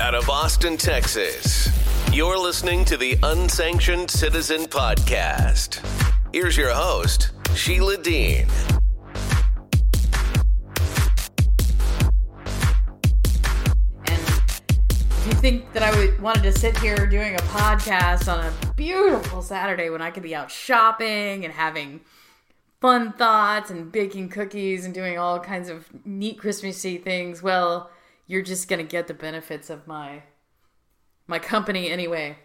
out of Austin, Texas. You're listening to the Unsanctioned Citizen Podcast. Here's your host, Sheila Dean. And if you think that I would wanted to sit here doing a podcast on a beautiful Saturday when I could be out shopping and having fun thoughts and baking cookies and doing all kinds of neat Christmassy things, well, you're just gonna get the benefits of my my company anyway.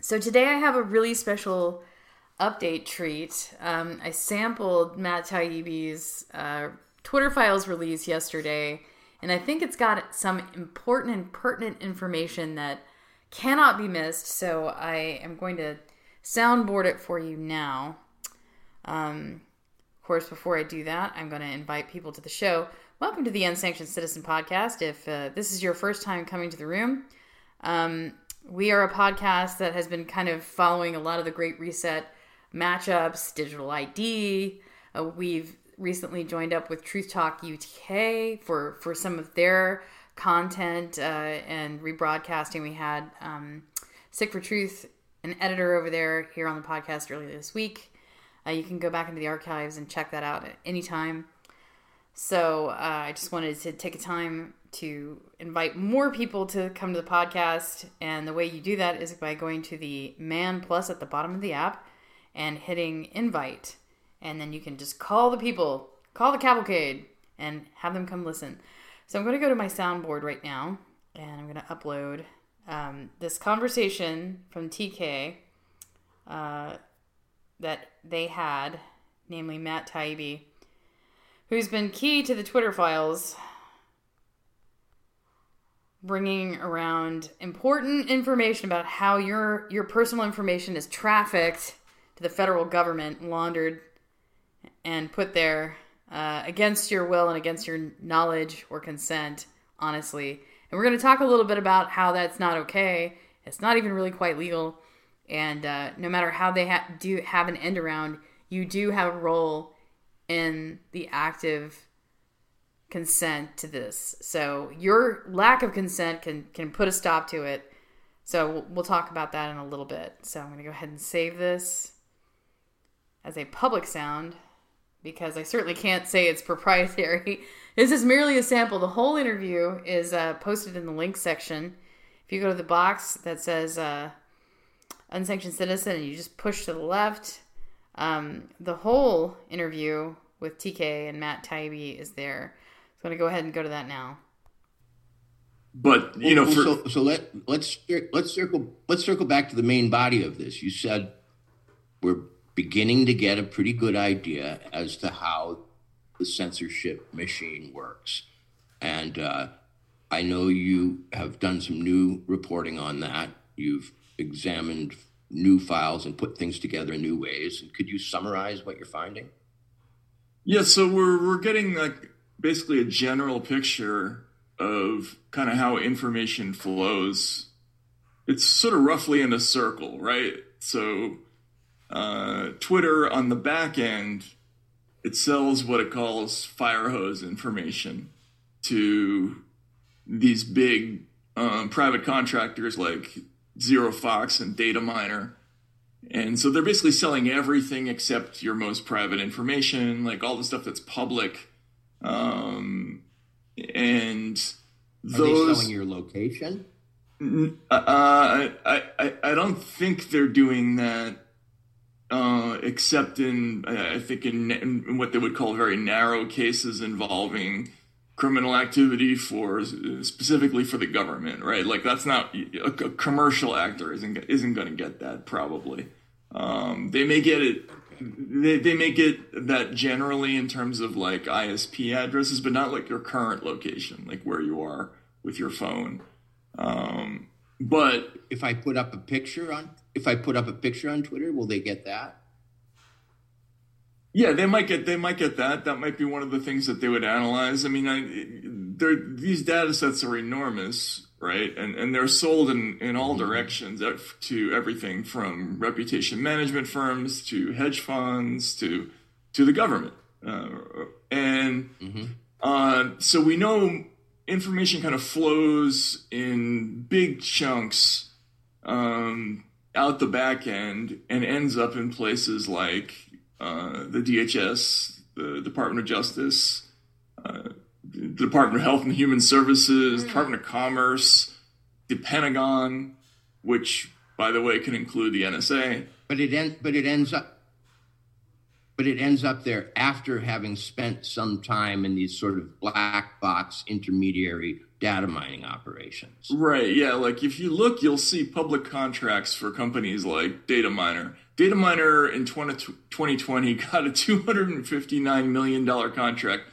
So today I have a really special update treat. Um, I sampled Matt Taibbi's uh, Twitter files release yesterday, and I think it's got some important and pertinent information that cannot be missed. So I am going to soundboard it for you now. Um, of course, before I do that, I'm going to invite people to the show. Welcome to the Unsanctioned Citizen Podcast. If uh, this is your first time coming to the room, um, we are a podcast that has been kind of following a lot of the Great Reset matchups, digital ID. Uh, we've recently joined up with Truth Talk UK for for some of their content uh, and rebroadcasting. We had um, Sick for Truth, an editor over there, here on the podcast earlier this week. Uh, you can go back into the archives and check that out at any time. So uh, I just wanted to take a time to invite more people to come to the podcast. And the way you do that is by going to the Man Plus at the bottom of the app and hitting invite. And then you can just call the people, call the cavalcade, and have them come listen. So I'm going to go to my soundboard right now and I'm going to upload um, this conversation from TK uh, that they had, namely Matt Taibbi, who's been key to the Twitter files bringing around important information about how your your personal information is trafficked to the federal government, laundered, and put there uh, against your will and against your knowledge or consent. Honestly, and we're going to talk a little bit about how that's not okay. It's not even really quite legal, and uh, no matter how they ha- do have an end around, you do have a role in the active consent to this. So your lack of consent can can put a stop to it. So we'll, we'll talk about that in a little bit. So I'm going to go ahead and save this as a public sound because I certainly can't say it's proprietary. this is merely a sample. The whole interview is uh, posted in the link section. If you go to the box that says uh, unsanctioned citizen and you just push to the left, um, the whole interview with TK and Matt Taibbi is there. So I'm going to go ahead and go to that now. But you know, Well, for, so, so let let's let's circle let's circle back to the main body of this. You said we're beginning to get a pretty good idea as to how the censorship machine works, and uh, I know you have done some new reporting on that. You've examined new files and put things together in new ways. And could you summarize what you're finding? yeah, so we're we're getting like basically a general picture of kind of how information flows. It's sort of roughly in a circle, right? So uh, Twitter on the back end, it sells what it calls fire hose information to these big um, private contractors like ZeroFox and Dataminr. And so they're basically selling everything except your most private information, like all the stuff that's public. Um, and Are those they selling your location? uh, I, I, I don't think they're doing that, uh, except in, I think, in, in what they would call very narrow cases involving criminal activity for specifically for the government, right? Like that's not a, a commercial actor isn't isn't going to get that probably. Um, they may get it. They, they may get that generally in terms of like ISP addresses, but not like your current location, like where you are with your phone. Um, but If I put up a picture on if I put up a picture on Twitter, will they get that? Yeah, they might get they might get that. That might be one of the things that they would analyze. I mean, I, these data sets are enormous, right? And and they're sold in in all directions uh, to everything from reputation management firms to hedge funds to to the government. Uh, and uh, so we know information kind of flows in big chunks um, out the back end and ends up in places like uh, the DHS, the Department of Justice, uh, the Department of Health and Human Services, mm. Department of Commerce, the Pentagon, which, by the way, can include the NSA. But it en- but it ends up but it ends up there after having spent some time in these sort of black box intermediary data mining operations. Right. Yeah. Like if you look, you'll see public contracts for companies like Dataminr. Dataminr in 20, 2020 got a $259 million contract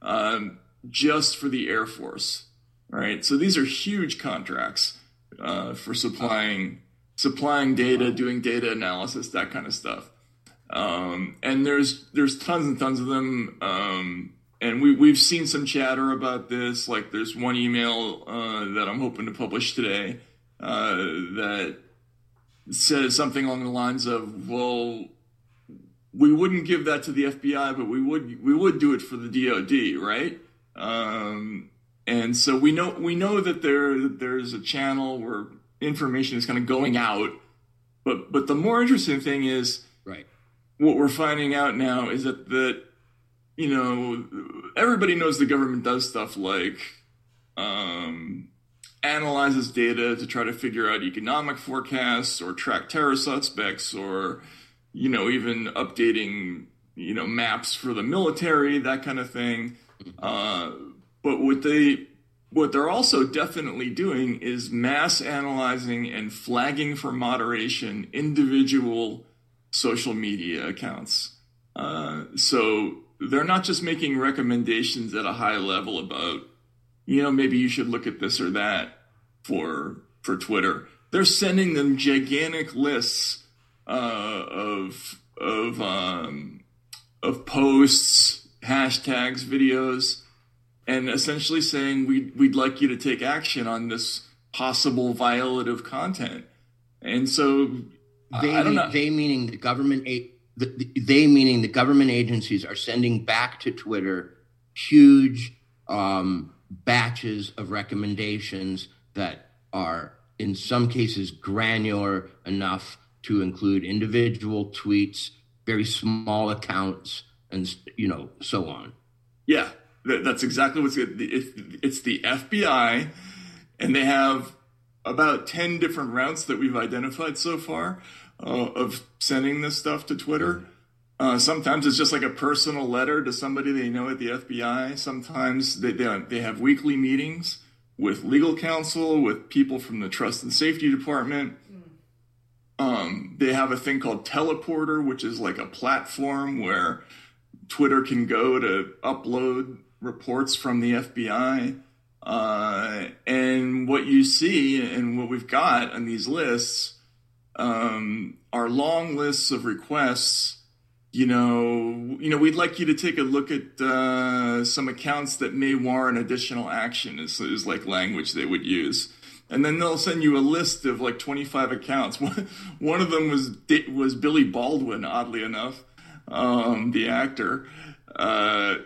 um, just for the Air Force. Right. So these are huge contracts uh, for supplying supplying data, doing data analysis, that kind of stuff. Um, and there's there's tons and tons of them. Um, and we we've seen some chatter about this. Like there's one email uh, that I'm hoping to publish today uh, that says something along the lines of, "Well, we wouldn't give that to the FBI, but we would we would do it for the DoD, right?" Um, and so we know we know that there there's a channel where information is kind of going out. But but the more interesting thing is right what we're finding out now is that that you know everybody knows the government does stuff like um, analyzes data to try to figure out economic forecasts or track terror suspects or you know even updating you know maps for the military that kind of thing uh, but what they what they're also definitely doing is mass analyzing and flagging for moderation individual social media accounts. Uh, so they're not just making recommendations at a high level about, you know, maybe you should look at this or that for for Twitter. They're sending them gigantic lists uh, of of um, of posts, hashtags, videos, and essentially saying we'd we'd like you to take action on this possible violative content. And so they, I don't know. They meaning the government. The, the, they meaning the government agencies are sending back to Twitter huge um, batches of recommendations that are in some cases granular enough to include individual tweets, very small accounts, and you know so on. Yeah, that's exactly what's it. It's the FBI, and they have about ten different routes that we've identified so far uh, of sending this stuff to Twitter. Uh, sometimes it's just like a personal letter to somebody they know at the FBI. Sometimes they, they, they have weekly meetings with legal counsel, with people from the Trust and Safety Department. Um, they have a thing called Teleporter, which is like a platform where Twitter can go to upload reports from the FBI. Uh, and what you see and what we've got on these lists um, our long lists of requests you know, you know, we'd like you to take a look at uh, some accounts that may warrant additional action. Is, is like language they would use, and then they'll send you a list of like 25 accounts. One, one of them was was Billy Baldwin, oddly enough, um, the actor. Uh,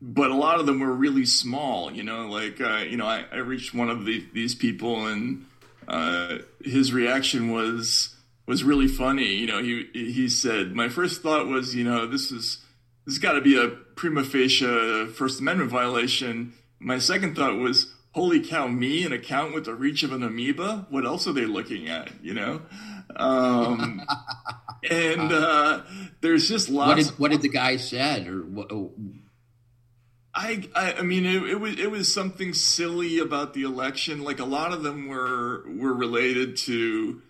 but a lot of them were really small. You know, like uh, you know, I, I reached one of the, these people, and uh, his reaction was was really funny. You know, he he said, "My first thought was, you know, this is this has got to be a prima facie First Amendment violation." My second thought was, "Holy cow, me an account with the reach of an amoeba? What else are they looking at?" You know. Um, and uh, there's just lots. What did, what did the guy said, or what? Oh. I, I, I mean, it, it was it was something silly about the election. Like a lot of them were were related to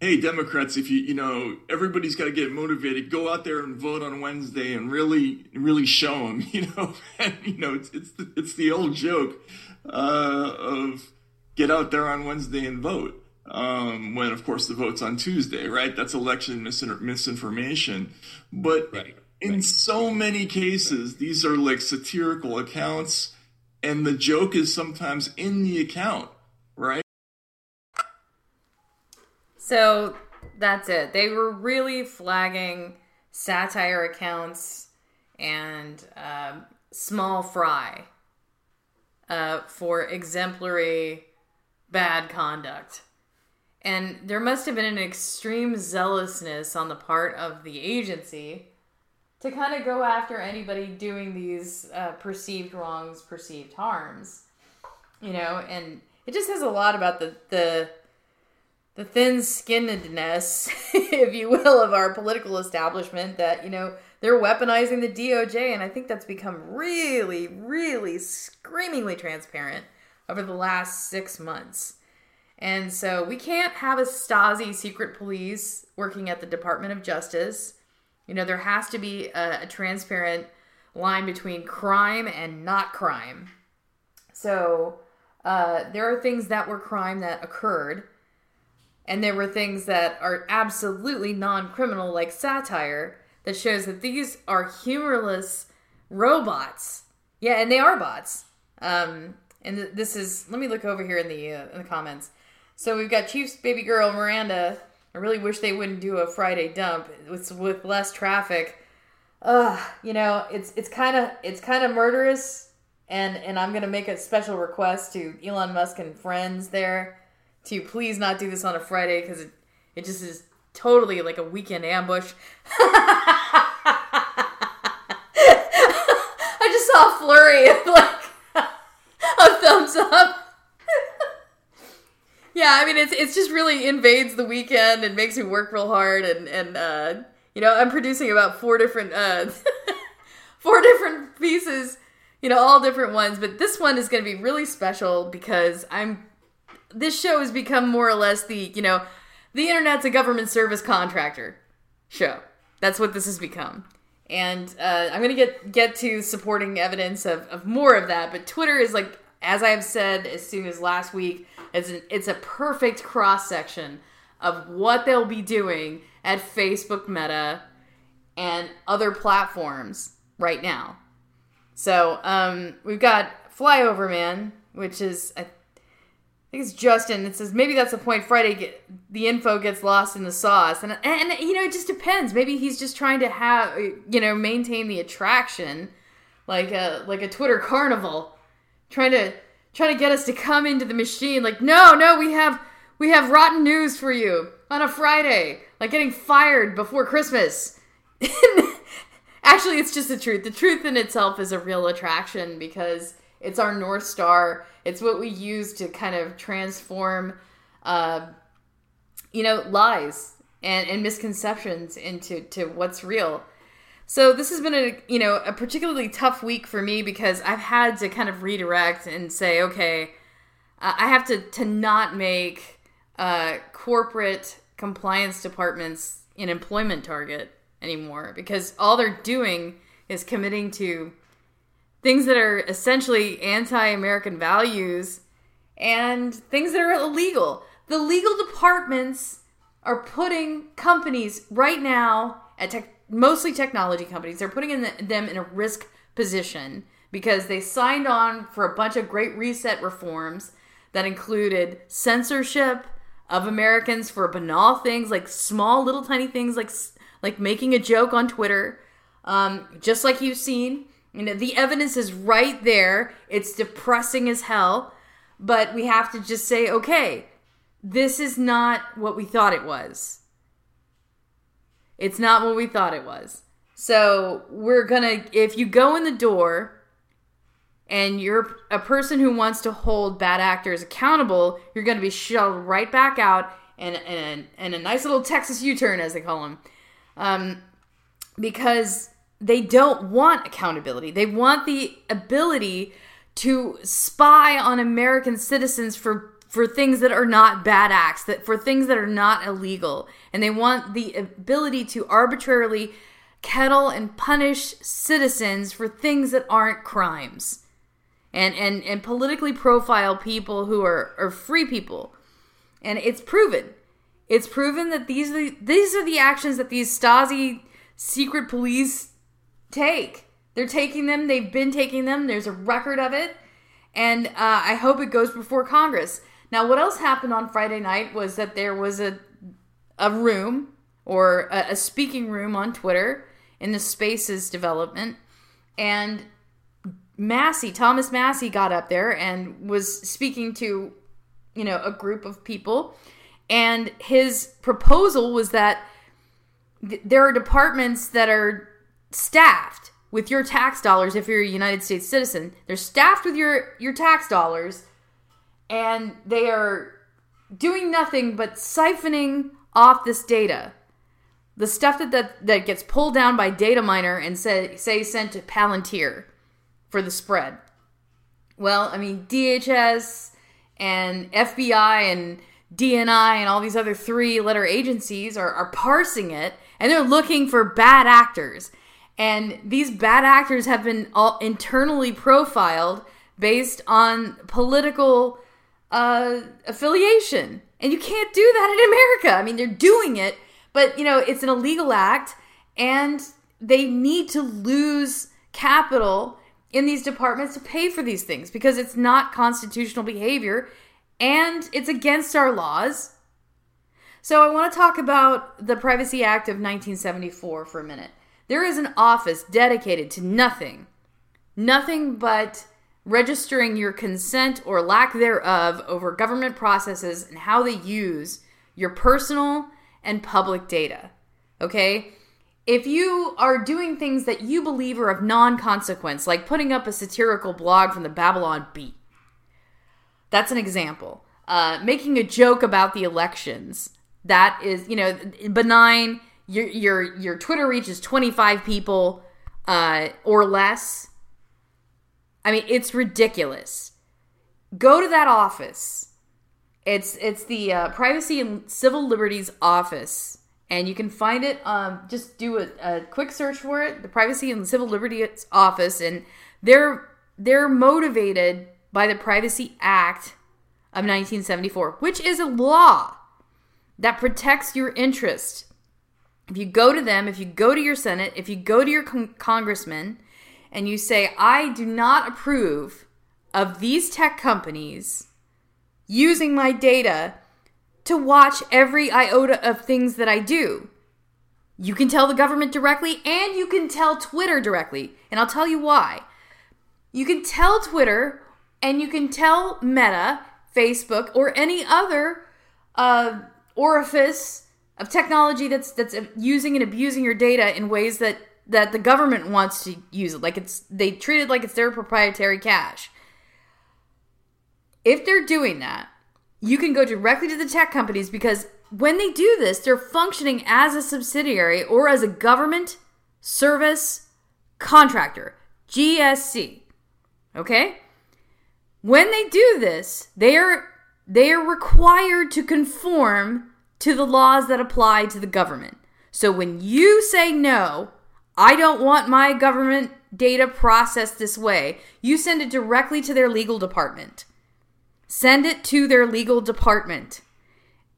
hey democrats if you you know everybody's got to get motivated go out there and vote on wednesday and really really show them you know and you know it's it's the, it's the old joke uh, of get out there on wednesday and vote um, when of course the vote's on tuesday right? That's election misin- misinformation. But right, in right. so many cases these are like satirical accounts and the joke is sometimes in the account right so that's it. They were really flagging satire accounts and um, small fry uh, for exemplary bad conduct. And there must have been an extreme zealousness on the part of the agency to kind of go after anybody doing these uh, perceived wrongs, perceived harms. You know, and it just says a lot about the the the thin skinnedness, if you will, of our political establishment that, you know, they're weaponizing the DOJ. And I think that's become really, really screamingly transparent over the last six months. And so we can't have a Stasi secret police working at the Department of Justice. You know, there has to be a, a transparent line between crime and not crime. So uh, there are things that were crime that occurred and there were things that are absolutely non criminal, like satire, that shows that these are humorless robots. Yeah, and they are bots. Um, and th- this is, let me look over here in the, uh, in the comments. So we've got Chief's baby girl, Miranda. I really wish they wouldn't do a Friday dump with, with less traffic. Ugh, you know, it's it's kind of it's kind of murderous, and and I'm gonna make a special request to Elon Musk and friends there to you, please not do this on a Friday because it, it just is totally like a weekend ambush. I just saw a flurry of like a thumbs up. yeah, I mean it's it's just really invades the weekend and makes me work real hard and and uh, you know I'm producing about four different uh, four different pieces, you know all different ones, but this one is going to be really special because I'm this show has become more or less the you know the internet's a government service contractor show. That's what this has become. And uh, I'm gonna get get to supporting evidence of, of more of that. But Twitter is like, as I have said as soon as last week, it's an, it's a perfect cross section of what they'll be doing at Facebook Meta and other platforms right now. So um, we've got Flyover Man, which is I I think it's Justin. It says maybe that's the point. Friday, get, the info gets lost in the sauce, and, and you know it just depends. Maybe he's just trying to have you know maintain the attraction, like a like a Twitter carnival, trying to trying to get us to come into the machine. Like no, no, we have we have rotten news for you on a Friday, like getting fired before Christmas. Actually, it's just the truth. The truth in itself is a real attraction because it's our North Star. It's what we use to kind of transform, uh, you know, lies and, and misconceptions into to what's real. So this has been a you know a particularly tough week for me because I've had to kind of redirect and say, okay, I have to to not make uh, corporate compliance departments an employment target anymore because all they're doing is committing to things that are essentially anti-American values and things that are illegal. The legal departments are putting companies right now at tech, mostly technology companies. They're putting in the, them in a risk position because they signed on for a bunch of great reset reforms that included censorship of Americans for banal things like small little tiny things like like making a joke on Twitter. Um, just like you've seen you know, the evidence is right there. It's depressing as hell, but we have to just say, okay, this is not what we thought it was. It's not what we thought it was. So, we're gonna, if you go in the door and you're a person who wants to hold bad actors accountable, you're gonna be shoved right back out and, and, and a nice little Texas U turn, as they call them. Um, because they don't want accountability. They want the ability to spy on American citizens for for things that are not bad acts, that for things that are not illegal. And they want the ability to arbitrarily kettle and punish citizens for things that aren't crimes. And and and politically profile people who are, are free people. And it's proven. It's proven that these are the, these are the actions that these Stasi secret police take. They're taking them. They've been taking them. There's a record of it, and uh, I hope it goes before Congress. Now, what else happened on Friday night was that there was a a room or a, a speaking room on Twitter in the Spaces development, and Massie, Thomas Massie, got up there and was speaking to, you know, a group of people. And his proposal was that th- there are departments that are staffed with your tax dollars if you're a United States citizen. They're staffed with your, your tax dollars and they are doing nothing but siphoning off this data. The stuff that, that, that gets pulled down by Dataminr and say, say sent to Palantir for the spread. Well, I mean, DHS and FBI and DNI and all these other three letter agencies are, are parsing it and they're looking for bad actors. And these bad actors have been all internally profiled based on political uh, affiliation. And you can't do that in America. I mean, they're doing it, but you know, it's an illegal act and they need to lose capital in these departments to pay for these things because it's not constitutional behavior and it's against our laws. So, I want to talk about the Privacy Act of 1974 for a minute. There is an office dedicated to nothing, nothing but registering your consent or lack thereof over government processes and how they use your personal and public data. Okay? If you are doing things that you believe are of non consequence, like putting up a satirical blog from the Babylon Bee, that's an example. Uh, making a joke about the elections, that is, you know, benign. Your your your Twitter reaches twenty five people uh, or less. I mean, it's ridiculous. Go to that office. It's it's the uh, Privacy and Civil Liberties Office, and you can find it. Um, just do a, a quick search for it. The Privacy and Civil Liberties Office, and they're they're motivated by the Privacy Act of 1974, which is a law that protects your interest. If you go to them, if you go to your Senate, if you go to your con- congressman, and you say, I do not approve of these tech companies using my data to watch every iota of things that I do. You can tell the government directly and you can tell Twitter directly. And I'll tell you why. You can tell Twitter and you can tell Meta, Facebook, or any other uh, orifice of technology that's that's using and abusing your data in ways that that the government wants to use it. Like it's they treat it like it's their proprietary cash. If they're doing that you can go directly to the tech companies because when they do this they're functioning as a subsidiary or as a government service contractor gsc okay? When they do this they are they are required to conform to the laws that apply to the government so when you say no I don't want my government data processed this way. You send it directly to their legal department. Send it to their legal department.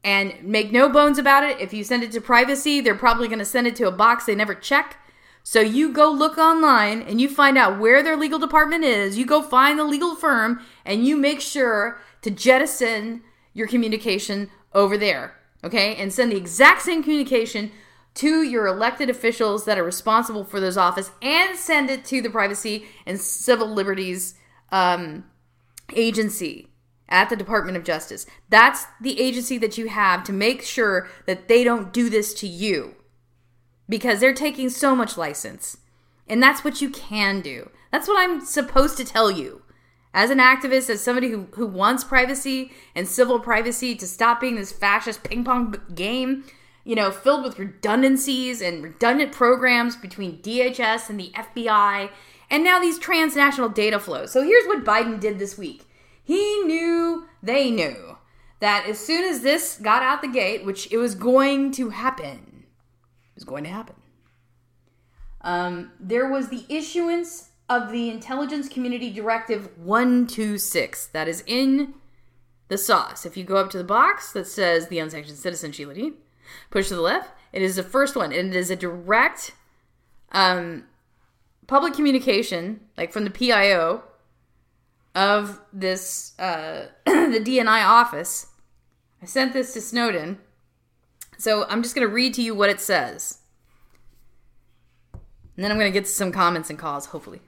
And make no bones about it, if you send it to privacy, they're probably going to send it to a box they never check. So you go look online and you find out where their legal department is. You go find the legal firm and you make sure to jettison your communication over there. Okay? And send the exact same communication to your elected officials that are responsible for those office and send it to the privacy and civil liberties um, agency at the department of justice. That's the agency that you have to make sure that they don't do this to you because they're taking so much license. And that's what you can do. That's what i'm supposed to tell you as an activist as somebody who, who wants privacy and civil privacy to stop being this fascist ping pong game you know, filled with redundancies and redundant programs between DHS and the FBI, and now these transnational data flows. So here's what Biden did this week. He knew they knew that as soon as this got out the gate, which it was going to happen, it was going to happen. Um, there was the issuance of the Intelligence Community Directive 126 that is in the sauce. If you go up to the box that says the unsanctioned citizen push to the left. It is the first one, and it is a direct um, public communication, like from the PIO of this uh, the DNI office. I sent this to Snowden, so I'm just going to read to you what it says, and then I'm going to get to some comments and calls, hopefully.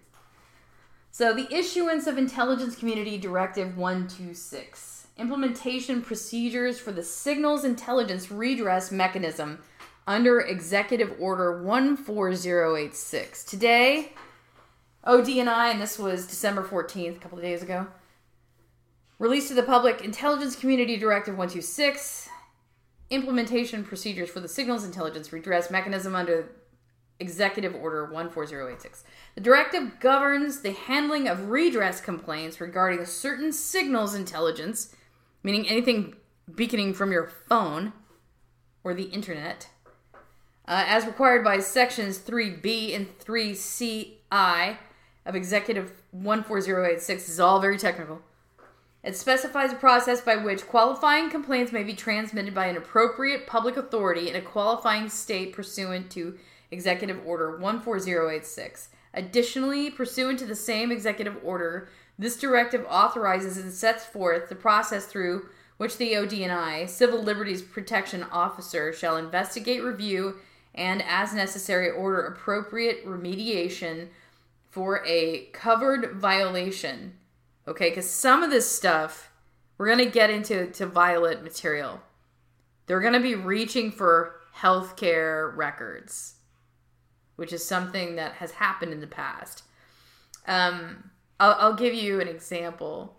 So, the issuance of Intelligence Community Directive 126, implementation procedures for the Signals Intelligence Redress Mechanism under Executive Order 14086. Today, ODNI, and this was December 14th, a couple of days ago, released to the public Intelligence Community Directive 126, implementation procedures for the Signals Intelligence Redress Mechanism under Executive Order 14086. The directive governs the handling of redress complaints regarding certain signals intelligence, meaning anything beaconing from your phone or the internet, uh, as required by sections 3B and 3CI of Executive 14086. This is all very technical. It specifies a process by which qualifying complaints may be transmitted by an appropriate public authority in a qualifying state pursuant to Executive Order 14086. Additionally, pursuant to the same executive order, this directive authorizes and sets forth the process through which the ODNI, Civil Liberties Protection Officer, shall investigate, review, and, as necessary, order appropriate remediation for a covered violation. Okay, because some of this stuff we're going to get into to violet material. They're going to be reaching for healthcare records which is something that has happened in the past. Um, I'll, I'll give you an example.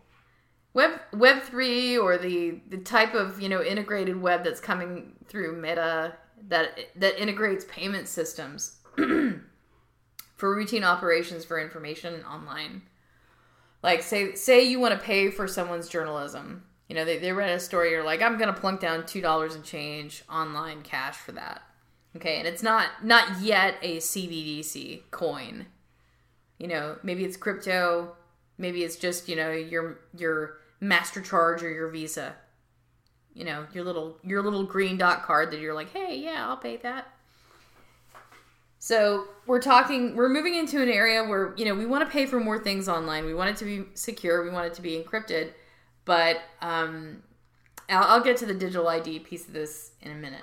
Web Web three or the the type of you know integrated web that's coming through Meta that that integrates payment systems for routine operations for information online. Like say say you want to pay for someone's journalism. You know, they, they read a story, you're like, I'm gonna plunk down two dollars and change online cash for that. Okay, and it's not not yet a CBDC coin. You know, maybe it's crypto, maybe it's just, you know, your your master charge or your visa. You know, your little your little green dot card that you're like, "Hey, yeah, I'll pay that." So, we're talking we're moving into an area where, you know, we want to pay for more things online. We want it to be secure, we want it to be encrypted, but um I'll, I'll get to the digital ID piece of this in a minute.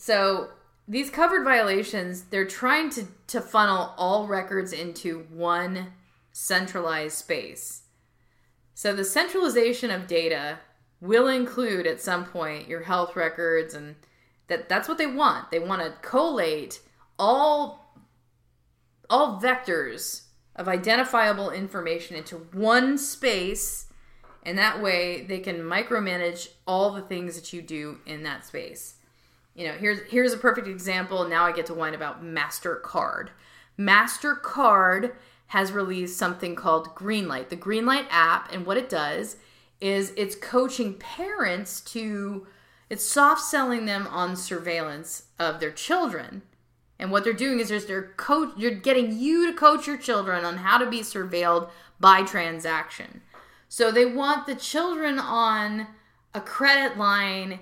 So these covered violations, they're trying to, to funnel all records into one centralized space. So the centralization of data will include at some point your health records and that that's what they want. They want to collate all all vectors of identifiable information into one space and that way they can micromanage all the things that you do in that space you know, here's here's a perfect example. Now I get to whine about Mastercard. Mastercard has released something called Greenlight, the Greenlight app, and what it does is it's coaching parents to it's soft selling them on surveillance of their children. And what they're doing is they're coach you're getting you to coach your children on how to be surveilled by transaction. So they want the children on a credit line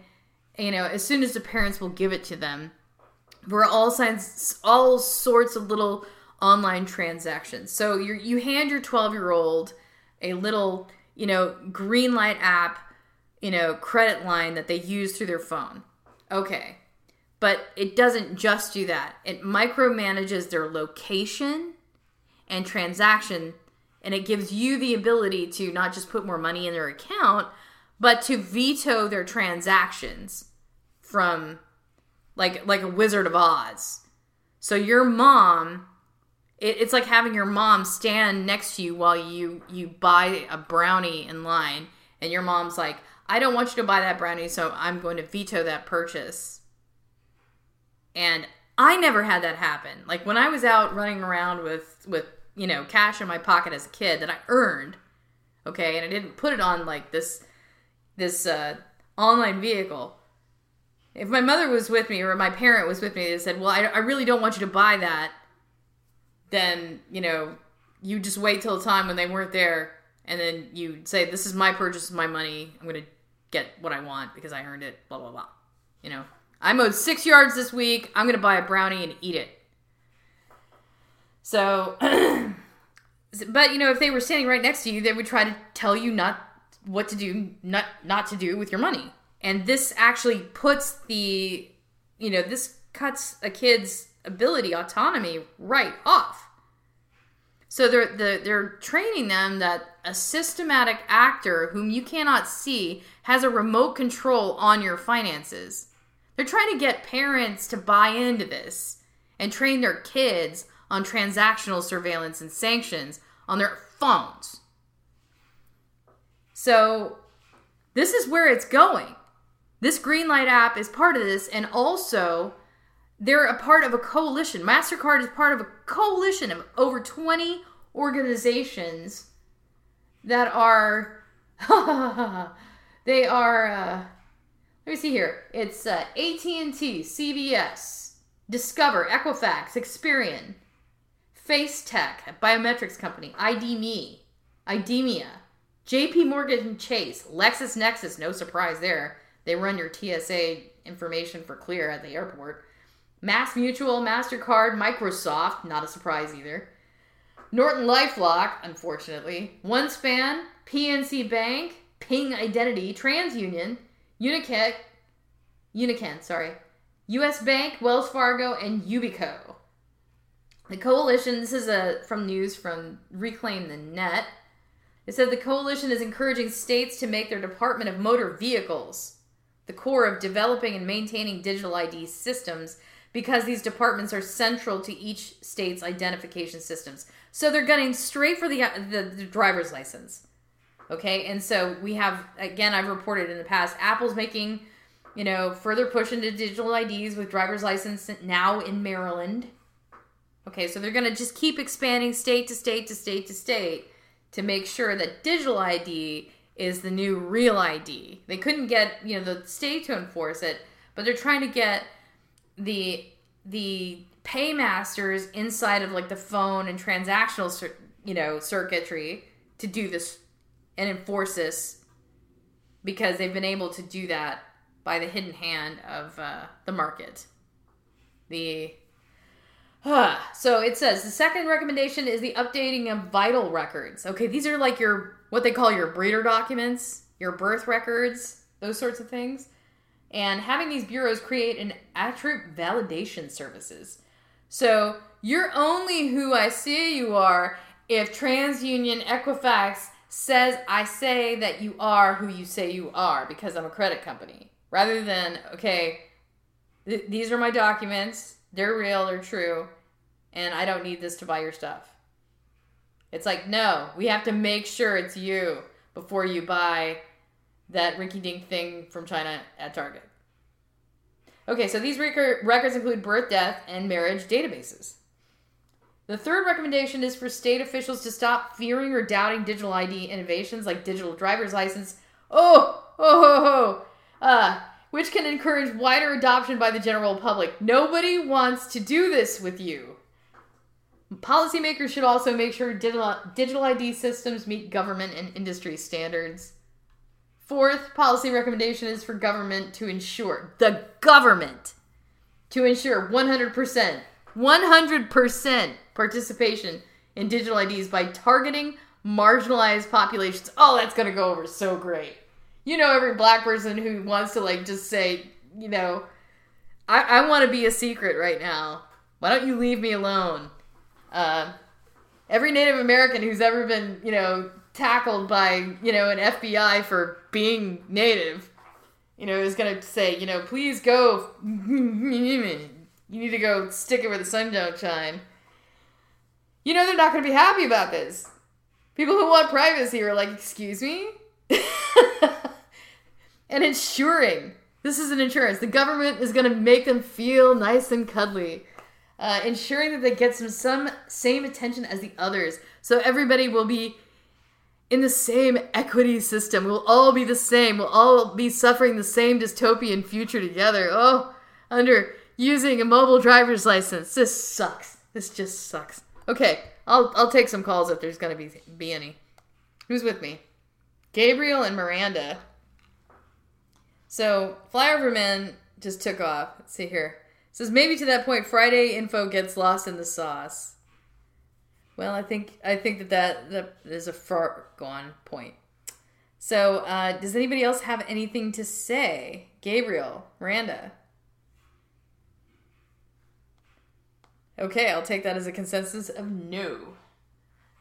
you know, as soon as the parents will give it to them, for all signs, all sorts of little online transactions. So you you hand your 12 year old a little, you know, green light app, you know, credit line that they use through their phone. Okay. But it doesn't just do that. It micromanages their location and transaction and it gives you the ability to not just put more money in their account, but to veto their transactions from like like a Wizard of Oz. So your mom, it, it's like having your mom stand next to you while you you buy a brownie in line, and your mom's like, "I don't want you to buy that brownie, so I'm going to veto that purchase." And I never had that happen. Like when I was out running around with with you know cash in my pocket as a kid that I earned, okay, and I didn't put it on like this this uh, online vehicle if my mother was with me or my parent was with me they said well I, I really don't want you to buy that then you know you just wait till the time when they weren't there and then you say this is my purchase my money. I'm gonna get what i want because i earned it blah blah blah. You know i mowed six yards this week. I'm gonna buy a brownie and eat it. So but you know if they were standing right next to you they would try to tell you not what to do not not to do with your money and this actually puts the you know this cuts a kid's ability autonomy right off So they're they're, they're training them that a systematic actor whom you cannot see has a remote control on your finances. They're trying to get parents to buy into this and train their kids on transactional surveillance and sanctions on their phones. So this is where it's going. This Greenlight app is part of this, and also they're a part of a coalition. MasterCard is part of a coalition of over 20 organizations that are. they are. Uh, let me see here. It's uh, AT&T, CVS, Discover, Equifax, Experian, FaceTec, biometrics company, ID.me, IDEMIA, JP Morgan Chase, LexisNexis, no surprise there. They run your TSA information for clear at the airport. Mass Mutual, MasterCard, Microsoft, not a surprise either. Norton Lifelock, unfortunately. OneSpan, PNC Bank, Ping Identity, TransUnion, Unicat, Unican, sorry, US Bank, Wells Fargo, and Yubico. The coalition, this is a from news from Reclaim the Net. It said the coalition is encouraging states to make their Department of Motor Vehicles the core of developing and maintaining digital ID systems because these departments are central to each state's identification systems. So they're gunning straight for the, the, the driver's license. Okay, and so we have again I've reported in the past Apple's making you know further push into digital IDs with driver's license now in Maryland. Okay, so they're going to just keep expanding state to state to state to state to make sure that digital ID is the new real ID. They couldn't get, you know, the state to enforce it, but they're trying to get the the paymasters inside of like the phone and transactional, you know, circuitry to do this and enforce this because they've been able to do that by the hidden hand of uh, the market. The so it says the second recommendation is the updating of vital records. Okay, these are like your what they call your breeder documents, your birth records, those sorts of things. And having these bureaus create an attribute validation services. So you're only who I say you are if TransUnion Equifax says I say that you are who you say you are because I'm a credit company. Rather than, okay, th- these are my documents they're real, they're true, and I don't need this to buy your stuff. It's like, no, we have to make sure it's you before you buy that rinky dink thing from China at Target. Okay, so these records include birth, death, and marriage databases. The third recommendation is for state officials to stop fearing or doubting digital ID innovations like digital driver's license. Oh, oh, oh, oh. Uh, which can encourage wider adoption by the general public. Nobody wants to do this with you. Policymakers should also make sure digital, digital ID systems meet government and industry standards. Fourth policy recommendation is for government to ensure, the government, to ensure 100%, 100% participation in digital IDs by targeting marginalized populations. Oh, that's going to go over so great you know every black person who wants to like just say, you know, I, I want to be a secret right now. Why don't you leave me alone? Uh, every Native American who's ever been, you know, tackled by, you know, an FBI for being Native, you know, is gonna say, you know, please go. you need to go stick it where the sun don't shine. You know, they're not gonna be happy about this. People who want privacy are like, excuse me? and insuring. this is an insurance. The government is going to make them feel nice and cuddly, uh, ensuring that they get some some same attention as the others, so everybody will be in the same equity system. We'll all be the same. We'll all be suffering the same dystopian future together. Oh, under using a mobile driver's license. This sucks. This just sucks. Okay, I'll I'll take some calls if there's gonna be be any. Who's with me? Gabriel and Miranda. So Flyover Man just took off. Let's see here. Says maybe to that point, Friday info gets lost in the sauce. Well, I think I think that that, that is a far gone point. So, uh, does anybody else have anything to say? Gabriel, Miranda. Okay, I'll take that as a consensus of no.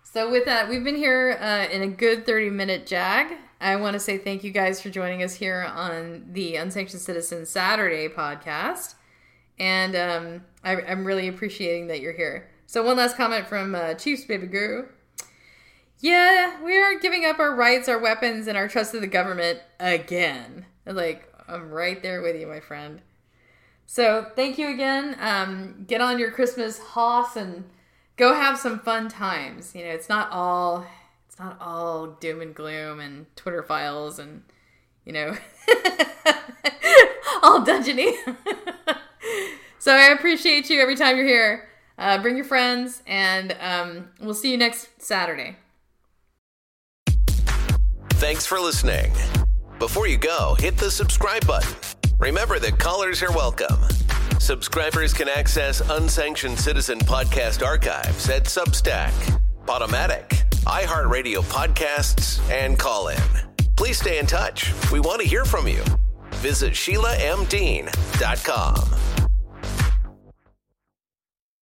So with that, we've been here uh, in a good 30 minute jag. I want to say thank you guys for joining us here on the Unsanctioned Citizen Saturday podcast. And um, I, am really appreciating that you're here. So one last comment from uh, Chiefs Baby Guru. Yeah, we are giving up our rights, our weapons, and our trust of the government again. Like, I'm right there with you, my friend. So thank you again. Um, get on your Christmas hoss and go have some fun times. You know, it's not all it's not all doom and gloom and Twitter files and you know all dungeony. so I appreciate you every time you're here. Uh, bring your friends, and um, we'll see you next Saturday. Thanks for listening. Before you go, hit the subscribe button. Remember that callers are welcome. Subscribers can access unsanctioned citizen podcast archives at Substack, Podomatic, iHeartRadio podcasts, and call in. Please stay in touch. We want to hear from you. Visit SheilaMDean.com.